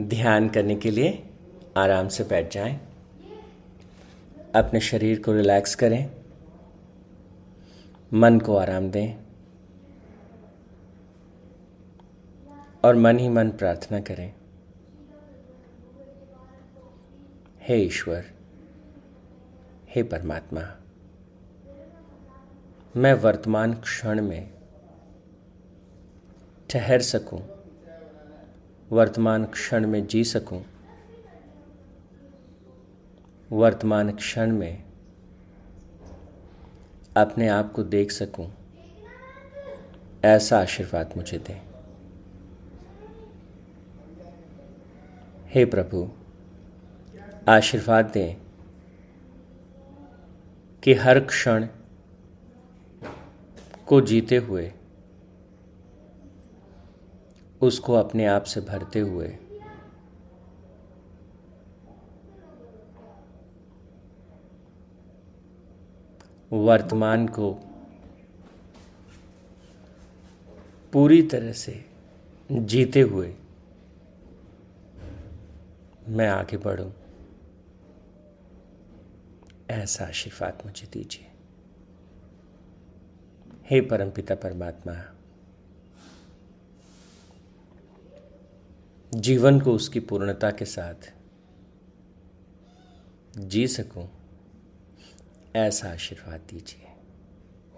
ध्यान करने के लिए आराम से बैठ जाएँ। अपने शरीर को रिलैक्स करें। मन को आराम दें। और मन ही मन प्रार्थना करें। हे ईश्वर, हे परमात्मा, मैं वर्तमान क्षण में ठहर सकूँ। वर्तमान क्षण में जी सकूँ? वर्तमान क्षण में अपने आप को देख सकूँ? ऐसा आशीर्वाद मुझे दें। हे प्रभु, आशीर्वाद दें कि हर क्षण को जीते हुए उसको अपने आप से भरते हुए। वर्तमान को पूरी तरह से जीते हुए मैं आगे बढ़ूं। ऐसा आशीर्वाद मुझे दीजिए। हे परमपिता परमात्मा जीवन को उसकी पूर्णता के साथ जी सकूँ, ऐसा आशीर्वाद दीजिए।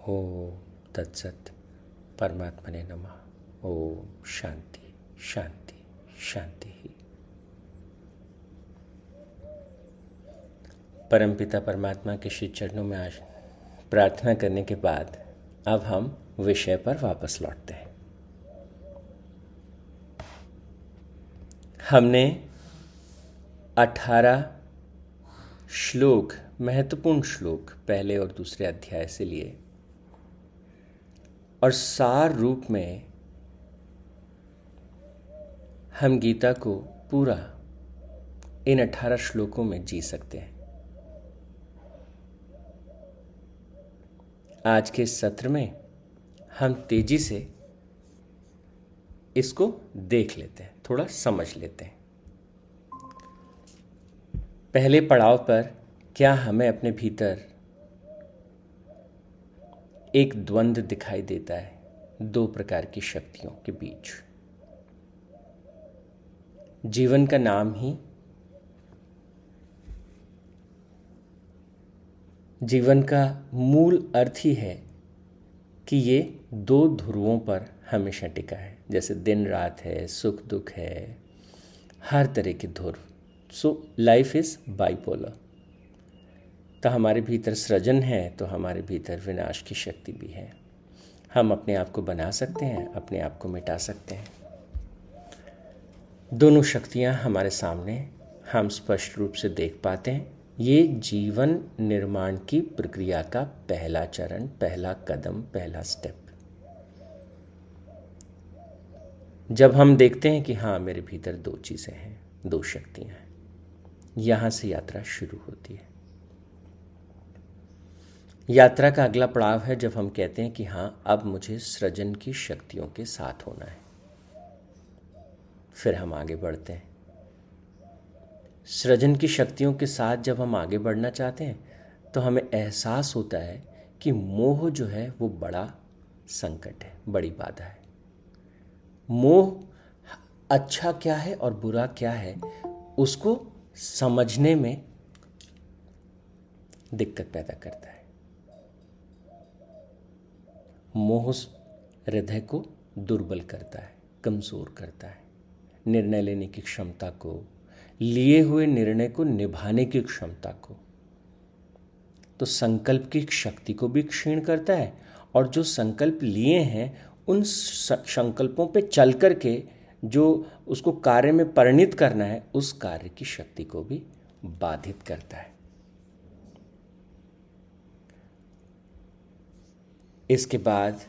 ओ तत्सत परमात्मा ने नमा। ओ शांति शांति शांति ही। परमपिता परमात्मा के श्री चरणों में आज प्रार्थना करने के बाद अब हम विषय पर वापस लौटते हैं। हमने अठारह श्लोक, महत्वपूर्ण श्लोक पहले और दूसरे अध्याय से लिए। और सार रूप में हम गीता को पूरा इन अठारह श्लोकों में जी सकते हैं। आज के सत्र में हम तेज़ी से इसको देख लेते हैं, थोड़ा समझ लेते हैं। पहले पड़ाव पर क्या हमें अपने भीतर एक द्वंद्व दिखाई देता है, दो प्रकार की शक्तियों के बीच। जीवन का नाम ही जीवन का मूल अर्थ ही है कि ये दो ध्रुवों पर हमेशा टिका है। जैसे दिन रात है, सुख दुख है, हर तरह के धुर। सो लाइफ इज़ बाइपोलर तो हमारे भीतर सृजन है तो हमारे भीतर विनाश की शक्ति भी है। हम अपने आप को बना सकते हैं, अपने आप को मिटा सकते हैं। दोनों शक्तियाँ हमारे सामने, हम स्पष्ट रूप से देख पाते हैं। ये जीवन निर्माण की प्रक्रिया का पहला चरण, पहला कदम, पहला स्टेप जब हम देखते हैं कि हाँ मेरे भीतर दो चीज़ें हैं, दो शक्तियाँ हैं, यहाँ से यात्रा शुरू होती है। यात्रा का अगला पड़ाव है जब हम कहते हैं कि हाँ अब मुझे सृजन की शक्तियों के साथ होना है। फिर हम आगे बढ़ते हैं। सृजन की शक्तियों के साथ जब हम आगे बढ़ना चाहते हैं तो हमें एहसास होता है कि मोह जो है, वो बड़ा संकट है, बड़ी बाधा है। मोह अच्छा क्या है और बुरा क्या है, उसको समझने में दिक्कत पैदा करता है। मोह हृदय को दुर्बल करता है, कमज़ोर करता है। निर्णय लेने की क्षमता को, लिए हुए निर्णय को निभाने की क्षमता को। तो संकल्प की शक्ति को भी क्षीण करता है और जो संकल्प लिए हैं उन संकल्पों पे चल कर के जो उसको कार्य में परिणित करना है, उस कार्य की शक्ति को भी बाधित करता है। इसके बाद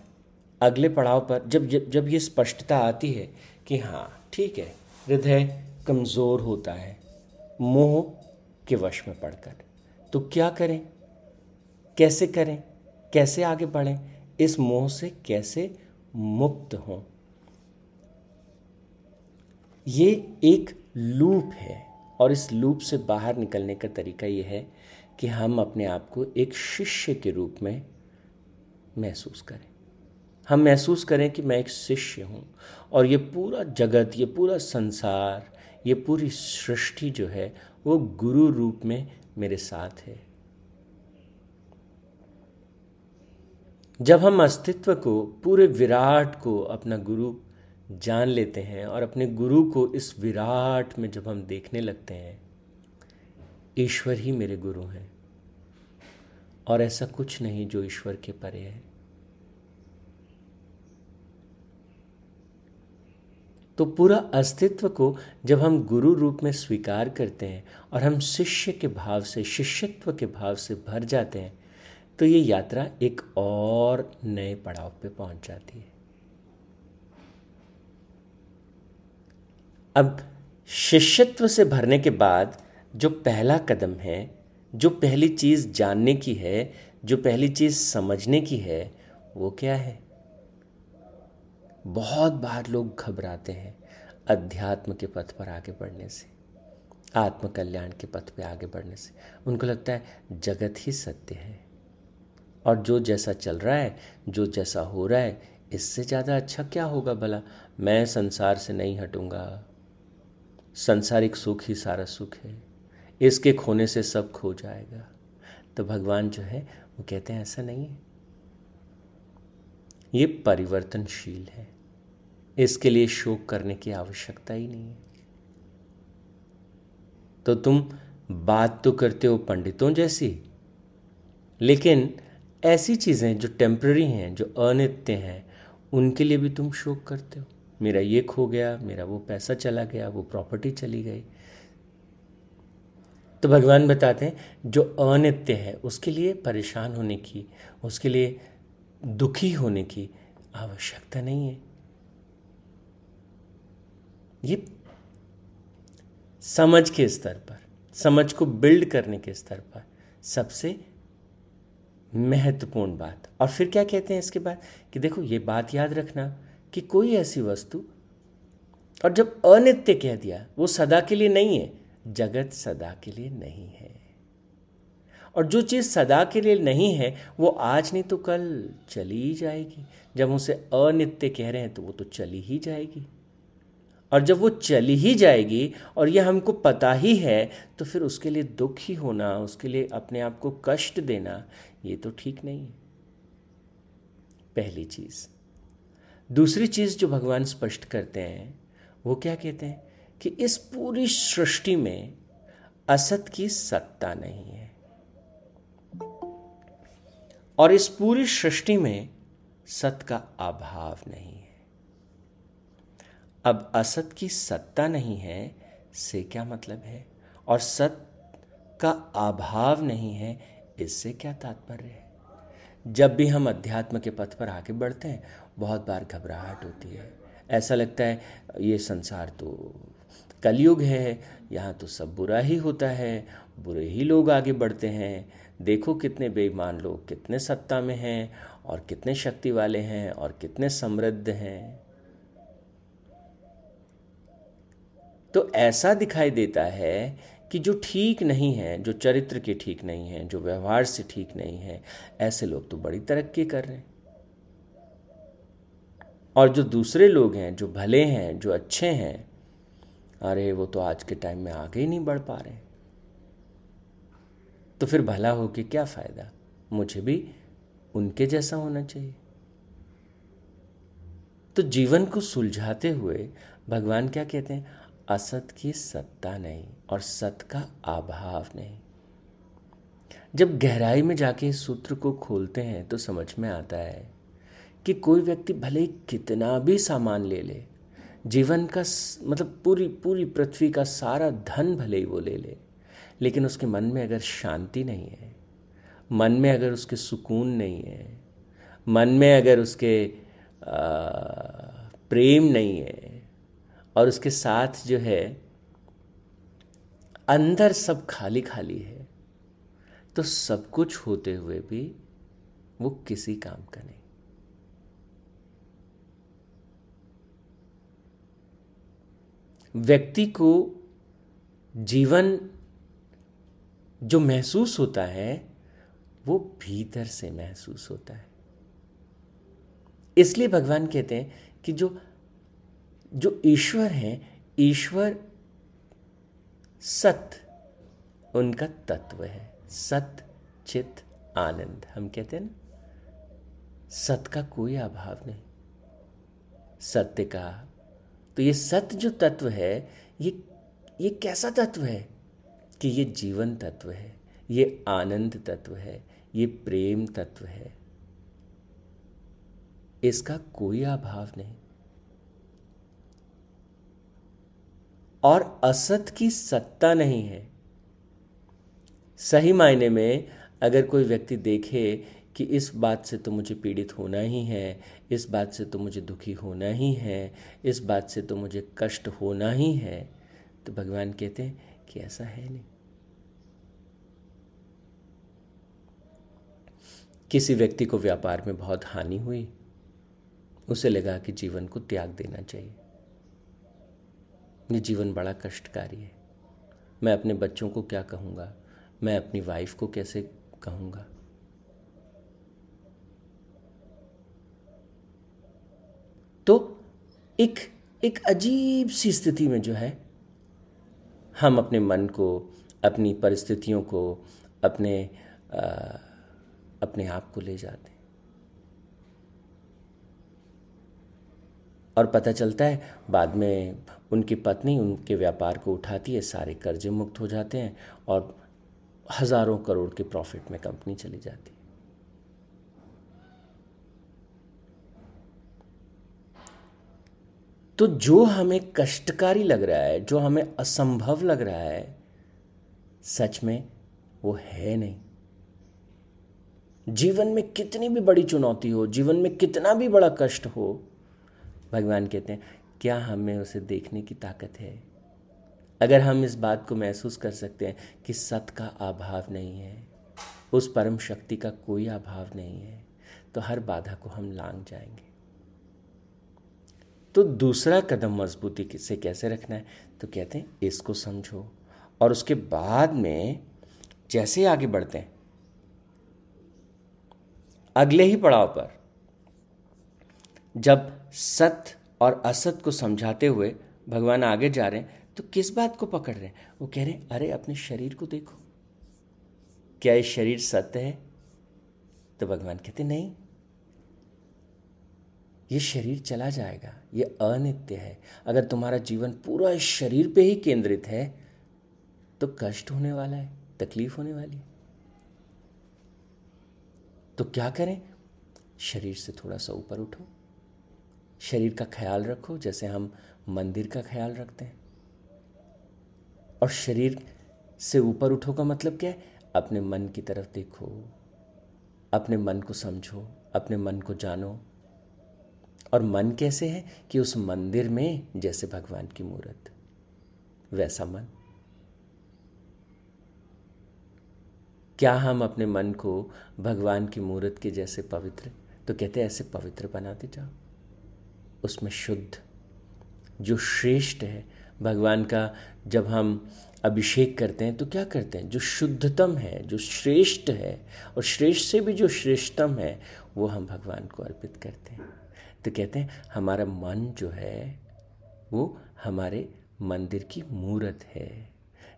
अगले पड़ाव पर जब जब जब ये स्पष्टता आती है कि हाँ ठीक है, हृदय कमज़ोर होता है, मोह के वश में पड़कर तो क्या करें? कैसे करें? कैसे आगे बढ़ें? इस मोह से कैसे मुक्त हों। ये एक लूप है और इस लूप से बाहर निकलने का तरीका यह है कि हम अपने आप को एक शिष्य के रूप में महसूस करें। हम महसूस करें कि मैं एक शिष्य हूँ और ये पूरा जगत, ये पूरा संसार, ये पूरी सृष्टि जो है, वो गुरु रूप में मेरे साथ है। जब हम अस्तित्व को, पूरे विराट को अपना गुरु जान लेते हैं और अपने गुरु को इस विराट में जब हम देखने लगते हैं, ईश्वर ही मेरे गुरु हैं। और ऐसा कुछ नहीं जो ईश्वर के परे है। तो पूरा अस्तित्व को जब हम गुरु रूप में स्वीकार करते हैं और हम शिष्य के भाव से, शिष्यत्व के भाव से भर जाते हैं तो ये यात्रा एक और नए पड़ाव पे पहुँच जाती है। अब शिष्यत्व से भरने के बाद जो पहला कदम है, जो पहली चीज़ जानने की है, जो पहली चीज़ समझने की है, वो क्या है? बहुत बार लोग घबराते हैं अध्यात्म के पथ पर आगे बढ़ने से, आत्मकल्याण के पथ पे आगे बढ़ने से। उनको लगता है जगत ही सत्य है। और जो जैसा चल रहा है, जो जैसा हो रहा है, इससे ज़्यादा अच्छा क्या होगा भला? मैं संसार से नहीं हटूँगा। संसारिक सुख ही सारा सुख है। इसके खोने से सब खो जाएगा। तो भगवान जो है, वो कहते हैं, ऐसा नहीं है। ये परिवर्तनशील है। इसके लिए शोक करने की आवश्यकता ही नहीं है। तो तुम बात तो करते हो पंडितों जैसी, लेकिन ऐसी चीज़ें जो टेम्प्ररी हैं, जो अनित्य हैं, उनके लिए भी तुम शोक करते हो। मेरा ये खो गया, मेरा वो पैसा चला गया, वो प्रॉपर्टी चली गई। तो भगवान बताते हैं, जो अनित्य है, उसके लिए परेशान होने की, उसके लिए दुखी होने की आवश्यकता नहीं है। ये समझ के स्तर पर, समझ को बिल्ड करने के स्तर पर सबसे महत्वपूर्ण बात। और फिर क्या कहते हैं इसके बाद? कि देखो, ये बात याद रखना कि कोई ऐसी वस्तु, और जब अनित्य कह दिया, वो सदा के लिए नहीं है, जगत सदा के लिए नहीं है। और जो चीज़ सदा के लिए नहीं है, वो आज नहीं तो कल चली ही जाएगी। जब उसे अनित्य कह रहे हैं तो वो तो चली ही जाएगी। और जब वो चली ही जाएगी, और ये हमको पता ही है तो फिर उसके लिए दुख ही होना, उसके लिए अपने आप को कष्ट देना ये तो ठीक नहीं है। पहली चीज़। दूसरी चीज़ जो भगवान स्पष्ट करते हैं, वो क्या कहते हैं कि इस पूरी सृष्टि में असत की सत्ता नहीं है। और इस पूरी सृष्टि में सत का अभाव नहीं है। अब असत की सत्ता नहीं है, से क्या मतलब है? और सत का अभाव नहीं है इससे क्या तात्पर्य है? जब भी हम अध्यात्म के पथ पर आगे बढ़ते हैं, बहुत बार घबराहट होती है। ऐसा लगता है, ये संसार तो कलयुग है, यहाँ तो सब बुरा ही होता है, बुरे ही लोग आगे बढ़ते हैं। देखो कितने बेईमान लोग, कितने सत्ता में हैं, और कितने शक्ति वाले हैं, और कितने समृद्ध हैं। तो ऐसा दिखाई देता है कि जो ठीक नहीं है, जो चरित्र के ठीक नहीं है, जो व्यवहार से ठीक नहीं है, ऐसे लोग तो बड़ी तरक्की कर रहे हैं। और जो दूसरे लोग हैं, जो भले हैं, जो अच्छे हैं, अरे वो तो आज के टाइम में आगे ही नहीं बढ़ पा रहे तो फिर भला हो कि क्या फ़ायदा? मुझे भी उनके जैसा होना चाहिए। तो जीवन को सुलझाते हुए भगवान क्या कहते हैं? असत की सत्ता नहीं और सत का अभाव नहीं। जब गहराई में जाके इस सूत्र को खोलते हैं तो समझ में आता है कि कोई व्यक्ति भले कितना भी सामान ले ले जीवन का मतलब पूरी पूरी पृथ्वी का सारा धन भले ही वो ले ले लेकिन उसके मन में अगर शांति नहीं है मन में अगर उसके सुकून नहीं है मन में अगर उसके आ, प्रेम नहीं है और उसके साथ जो है, अंदर सब खाली खाली है तो सब कुछ होते हुए भी वो किसी काम का नहीं। व्यक्ति को जीवन जो महसूस होता है, वो भीतर से महसूस होता है। इसलिए भगवान कहते हैं कि जो जो ईश्वर हैं, ईश्वर सत, उनका तत्व है। सत, चित, आनंद। हम कहते हैं ना, सत का कोई अभाव नहीं। सत्य का। तो ये सत्य जो तत्व है, ये ये कैसा तत्व है? कि ये जीवन तत्व है, ये आनंद तत्व है, ये प्रेम तत्व है। इसका कोई अभाव नहीं। और असत की सत्ता नहीं है। सही मायने में अगर कोई व्यक्ति देखे कि इस बात से तो मुझे पीड़ित होना ही है, इस बात से तो मुझे दुखी होना ही है, इस बात से तो मुझे कष्ट होना ही है तो भगवान कहते हैं कि ऐसा है नहीं। किसी व्यक्ति को व्यापार में बहुत हानि हुई, उसे लगा कि जीवन को त्याग देना चाहिए। ये जीवन बड़ा कष्टकारी है। मैं अपने बच्चों को क्या कहूँगा? मैं अपनी वाइफ को कैसे कहूँगा? तो एक एक अजीब सी स्थिति में जो है हम अपने मन को अपनी परिस्थितियों को अपने आ, अपने आप को ले जाते हैं। और पता चलता है, बाद में उनकी पत्नी उनके व्यापार को उठाती है, सारे कर्जे मुक्त हो जाते हैं और हज़ारों करोड़ के प्रॉफिट में कंपनी चली जाती है। तो जो हमें कष्टकारी लग रहा है, जो हमें असंभव लग रहा है, सच में वो है नहीं। जीवन में कितनी भी बड़ी चुनौती हो, जीवन में कितना भी बड़ा कष्ट हो भगवान कहते हैं, क्या हमें उसे देखने की ताकत है? अगर हम इस बात को महसूस कर सकते हैं कि सत का अभाव नहीं है, उस परम शक्ति का कोई अभाव नहीं है तो हर बाधा को हम लांग जाएँगे। तो दूसरा कदम मजबूती से कैसे रखना है? तो कहते हैं, इसको समझो। और उसके बाद में जैसे आगे बढ़ते हैं, अगले ही पड़ाव पर, जब सत्य और असत को समझाते हुए भगवान आगे जा रहे हैं। तो किस बात को पकड़ रहे हैं? वो कह रहे हैं, अरे, अपने शरीर को देखो। क्या ये शरीर सत्य है? तो भगवान कहते नहीं। ये शरीर चला जाएगा। ये अनित्य है। अगर तुम्हारा जीवन पूरा इस शरीर पे ही केंद्रित है तो कष्ट होने वाला है, तकलीफ़ होने वाली है। तो क्या करें? शरीर से थोड़ा सा ऊपर उठो। शरीर का ख्याल रखो, जैसे हम मंदिर का ख्याल रखते हैं। और शरीर से ऊपर उठो का मतलब क्या है? अपने मन की तरफ़ देखो, अपने मन को समझो, अपने मन को जानो। और मन कैसे है कि उस मंदिर में, जैसे भगवान की मूर्त, वैसा मन। क्या हम अपने मन को भगवान की मूर्त के जैसे पवित्र तो कहते ऐसे पवित्र बनाते जाओ। उसमें शुद्ध। जो श्रेष्ठ है, भगवान का जब हम अभिषेक करते हैं तो क्या करते हैं? जो शुद्धतम है, जो श्रेष्ठ है, और श्रेष्ठ से भी जो श्रेष्ठतम है, वो हम भगवान को अर्पित करते हैं। तो कहते हैं, हमारा मन जो है, वो हमारे मंदिर की मूर्त है।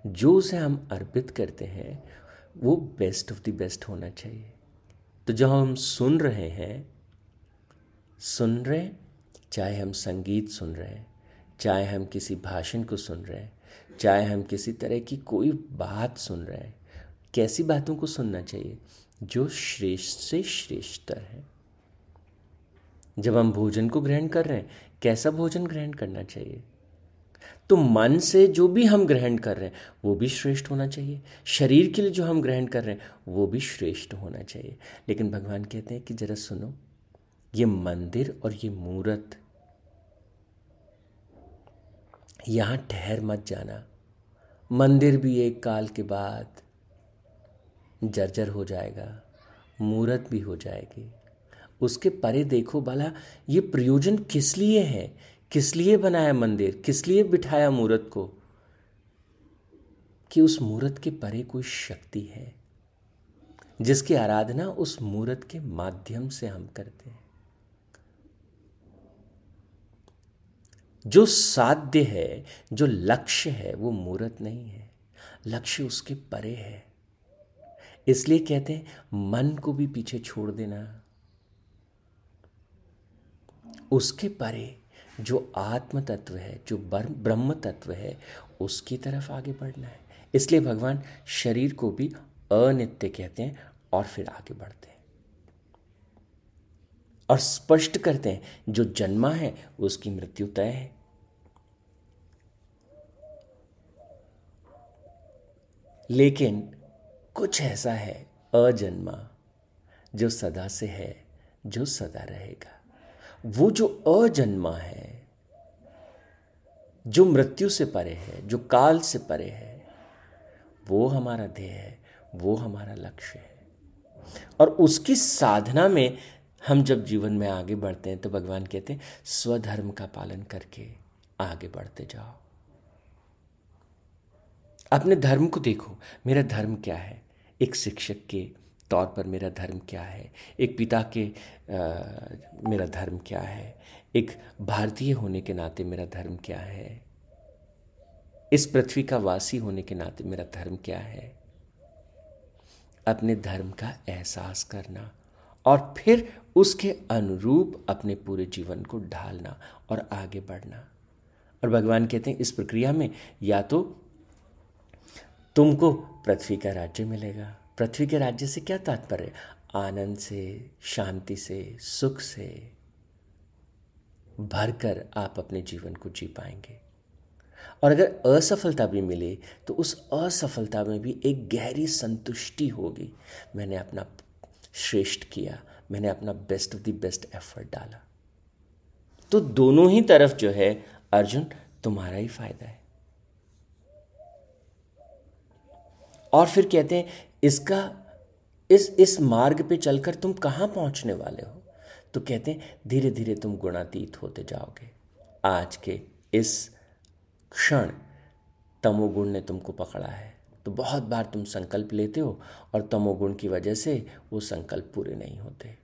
जो उसे हम अर्पित करते हैं, वो बेस्ट ऑफ़ द बेस्ट होना चाहिए। तो जब हम सुन रहे हैं, सुन रहे चाहे हम संगीत सुन रहे हैं, चाहे हम किसी भाषण को सुन रहे हैं, चाहे हम किसी तरह की कोई बात सुन रहे हैं, कैसी बातों को सुनना चाहिए, जो श्रेष्ठ से श्रेष्ठतर है। जब हम भोजन को ग्रहण कर रहे हैं, कैसा भोजन ग्रहण करना चाहिए? तो मन से जो भी हम ग्रहण कर रहे हैं, वो भी श्रेष्ठ होना चाहिए। शरीर के लिए जो हम ग्रहण कर रहे हैं, वो भी श्रेष्ठ होना चाहिए। लेकिन भगवान कहते हैं कि जरा सुनो ये मंदिर और ये मूर्त। यहाँ ठहर मत जाना। मंदिर भी एक काल के बाद जर्जर हो जाएगा, मूर्त भी हो जाएगी। उसके परे देखो भला ये प्रयोजन किस लिए है? किस लिए बनाया मंदिर? किस लिए बिठाया मूर्त को? कि उस मूर्त के परे कोई शक्ति है, जिसकी आराधना उस मूर्त के माध्यम से हम करते हैं। जो साध्य है, जो लक्ष्य है, वो मूर्त नहीं है। लक्ष्य उसके परे है। इसलिए कहते हैं, मन को भी पीछे छोड़ देना। उसके परे जो आत्म तत्व है, जो ब्रह्म तत्व है, उसकी तरफ़ आगे बढ़ना है। इसलिए भगवान शरीर को भी अनित्य कहते हैं और फिर आगे बढ़ते हैं। और स्पष्ट करते हैं, जो जन्मा है, उसकी मृत्यु तय है। लेकिन कुछ ऐसा है अजन्मा जो सदा से है, जो सदा रहेगा। वो जो अजन्मा है, जो मृत्यु से परे है, जो काल से परे है, वो हमारा ध्येय है, वो हमारा लक्ष्य है। और उसकी साधना में हम जब जीवन में आगे बढ़ते हैं तो भगवान कहते हैं, स्वधर्म का पालन करके आगे बढ़ते जाओ। अपने धर्म को देखो मेरा धर्म क्या है? एक शिक्षक के तौर पर मेरा धर्म क्या है? एक पिता के आ, मेरा धर्म क्या है? एक भारतीय होने के नाते मेरा धर्म क्या है? इस पृथ्वी का वासी होने के नाते मेरा धर्म क्या है? अपने धर्म का एहसास करना और फिर उसके अनुरूप अपने पूरे जीवन को ढालना और आगे बढ़ना। और भगवान कहते हैं इस प्रक्रिया में या तो तुमको पृथ्वी का राज्य मिलेगा। पृथ्वी के राज्य से क्या तात्पर्य? आनंद से, शांति से, सुख से, भरकर आप अपने जीवन को जी पाएँगे। और अगर असफलता भी मिले तो उस असफलता में भी एक गहरी संतुष्टि होगी। मैंने अपना श्रेष्ठ किया, मैंने अपना best of the best effort डाला। तो दोनों ही तरफ़ जो है, अर्जुन, तुम्हारा ही फ़ायदा है। और फिर कहते हैं, इसका, इस इस मार्ग पे चलकर तुम कहाँ पहुँचने वाले हो? तो कहते हैं धीरे धीरे तुम गुणातीत होते जाओगे। आज के इस क्षण तमोगुण ने तुमको पकड़ा है। तो बहुत बार तुम संकल्प लेते हो और तमोगुण की वजह से वो संकल्प पूरे नहीं होते।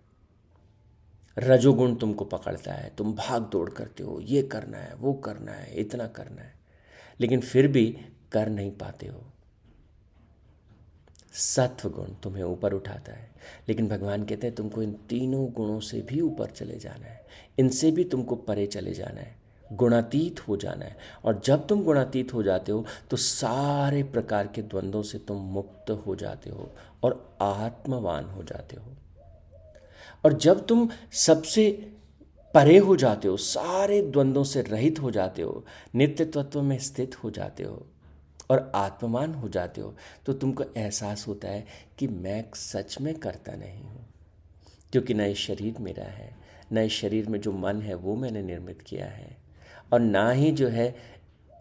रजोगुण तुमको पकड़ता है। तुम भाग दौड़ करते हो। ये करना है, वो करना है, इतना करना है। लेकिन फिर भी कर नहीं पाते हो। सत्व गुण तुम्हें ऊपर उठाता है। लेकिन भगवान कहते हैं, तुमको इन तीनों गुणों से भी ऊपर चले जाना है। इनसे भी तुमको परे चले जाना है। गुणातीत हो जाना है। और जब तुम गुणातीत हो जाते हो तो सारे प्रकार के द्वंद्वों से तुम मुक्त हो जाते हो और आत्मवान हो जाते हो। और जब तुम सबसे परे हो जाते हो, सारे द्वंद्वों से रहित हो जाते हो नित्य तत्व में स्थित हो जाते हो और आत्मवान हो जाते हो तो तुमको एहसास होता है कि मैं सच में करता नहीं हूँ। क्योंकि न शरीर मेरा है, न शरीर में जो मन है वो मैंने निर्मित किया है। और ना ही जो है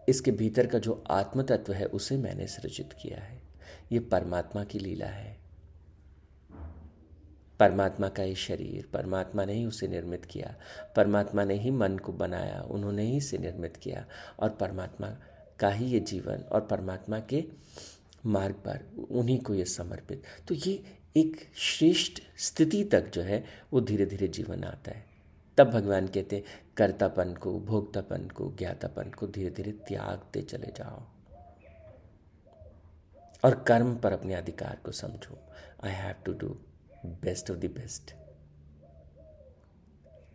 इसके भीतर का जो आत्म तत्व है, उसे मैंने सृजित किया है। ये परमात्मा की लीला है। परमात्मा का ही शरीर, परमात्मा ने ही उसे निर्मित किया, परमात्मा ने ही मन को बनाया, उन्होंने ही इसे निर्मित किया और परमात्मा का ही ये जीवन और परमात्मा के मार्ग पर उन्हीं को ये समर्पित। तो ये एक श्रेष्ठ स्थिति तक जो है, वो धीरे धीरे जीवन आता है। तब भगवान कहते हैं, कर्तापन को, भोक्तापन को, ज्ञातापन को धीरे धीरे त्यागते चले जाओ। और कर्म पर अपने अधिकार को समझो। I have to do best of the best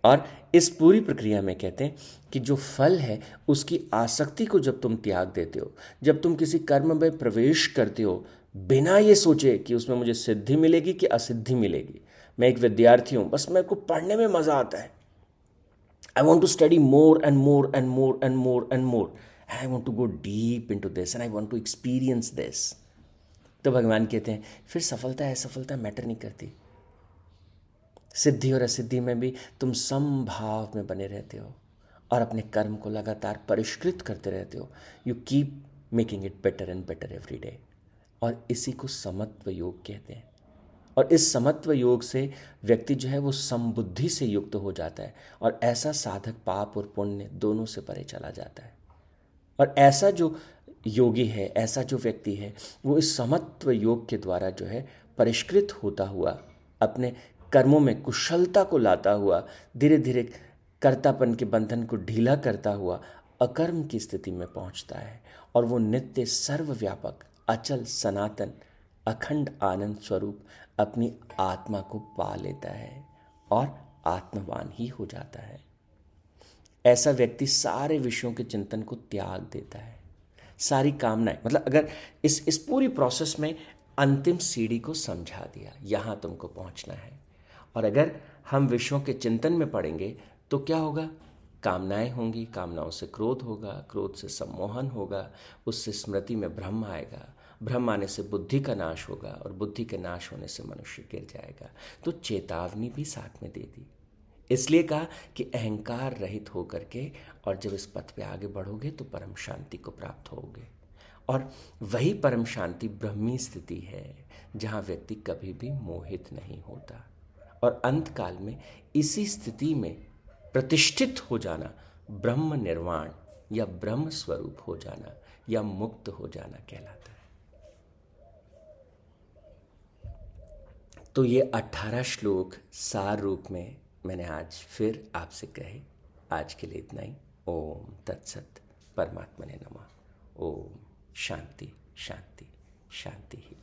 और इस पूरी प्रक्रिया में कहते हैं कि जो फल है, उसकी आसक्ति को जब तुम त्याग देते हो, जब तुम किसी कर्म में प्रवेश करते हो, बिना ये सोचे कि उसमें मुझे सिद्धि मिलेगी कि असिद्धि मिलेगी। मैं एक विद्यार्थी हूँ, बस मेरे को पढ़ने में मज़ा आता है। I want to study more and more and more and more and more I want to go deep into this and I want to experience this तो भगवान कहते हैं, फिर सफलता असफलता मैटर नहीं करती। सिद्धि और असिद्धि में भी तुम समभाव में बने रहते हो और अपने कर्म को लगातार परिष्कृत करते रहते हो। You keep making it better and better every day और इसी को समत्व योग कहते हैं। और इस समत्व योग से व्यक्ति जो है वो समबुद्धि से युक्त हो जाता है और ऐसा साधक, पाप और पुण्य दोनों से परे चला जाता है। और ऐसा जो योगी है, ऐसा जो व्यक्ति है, वो इस समत्व योग के द्वारा जो है परिष्कृत होता हुआ अपने कर्मों में कुशलता को लाता हुआ धीरे धीरे कर्तापन के बंधन को ढीला करता हुआ अकर्म की स्थिति में पहुँचता है और वो नित्य सर्वव्यापक, अचल, सनातन, अखंड आनंद स्वरूप अपनी आत्मा को पा लेता है और आत्मवान ही हो जाता है। ऐसा व्यक्ति सारे विषयों के चिंतन को त्याग देता है। सारी कामनाएँ मतलब अगर इस इस पूरी प्रोसेस में अंतिम सीढ़ी को समझा दिया, यहाँ तुमको पहुँचना है। और अगर हम विषयों के चिंतन में पड़ेंगे तो क्या होगा? कामनाएँ होंगी, कामनाओं से क्रोध होगा, क्रोध से सम्मोहन होगा, उससे स्मृति में भ्रम आएगा, भ्रम आने से बुद्धि का नाश होगा और बुद्धि के नाश होने से मनुष्य गिर जाएगा। तो चेतावनी भी साथ में दे दी। इसलिए कहा कि अहंकार रहित होकर के और जब इस पथ पे आगे बढ़ोगे तो परम शांति को प्राप्त होगे। और वही परम शांति ब्रह्मी स्थिति है, जहाँ व्यक्ति कभी भी मोहित नहीं होता। और अंत काल में इसी स्थिति में प्रतिष्ठित हो जाना, ब्रह्म निर्वाण या ब्रह्म स्वरूप हो जाना या मुक्त हो जाना कहलाता है। तो ये अठारह श्लोक सार रूप में मैंने आज फिर आपसे कहे। आज के लिए इतना ही। ओम तत्सत परमात्मा ने नमा। ओम शांति शांति शांति ही।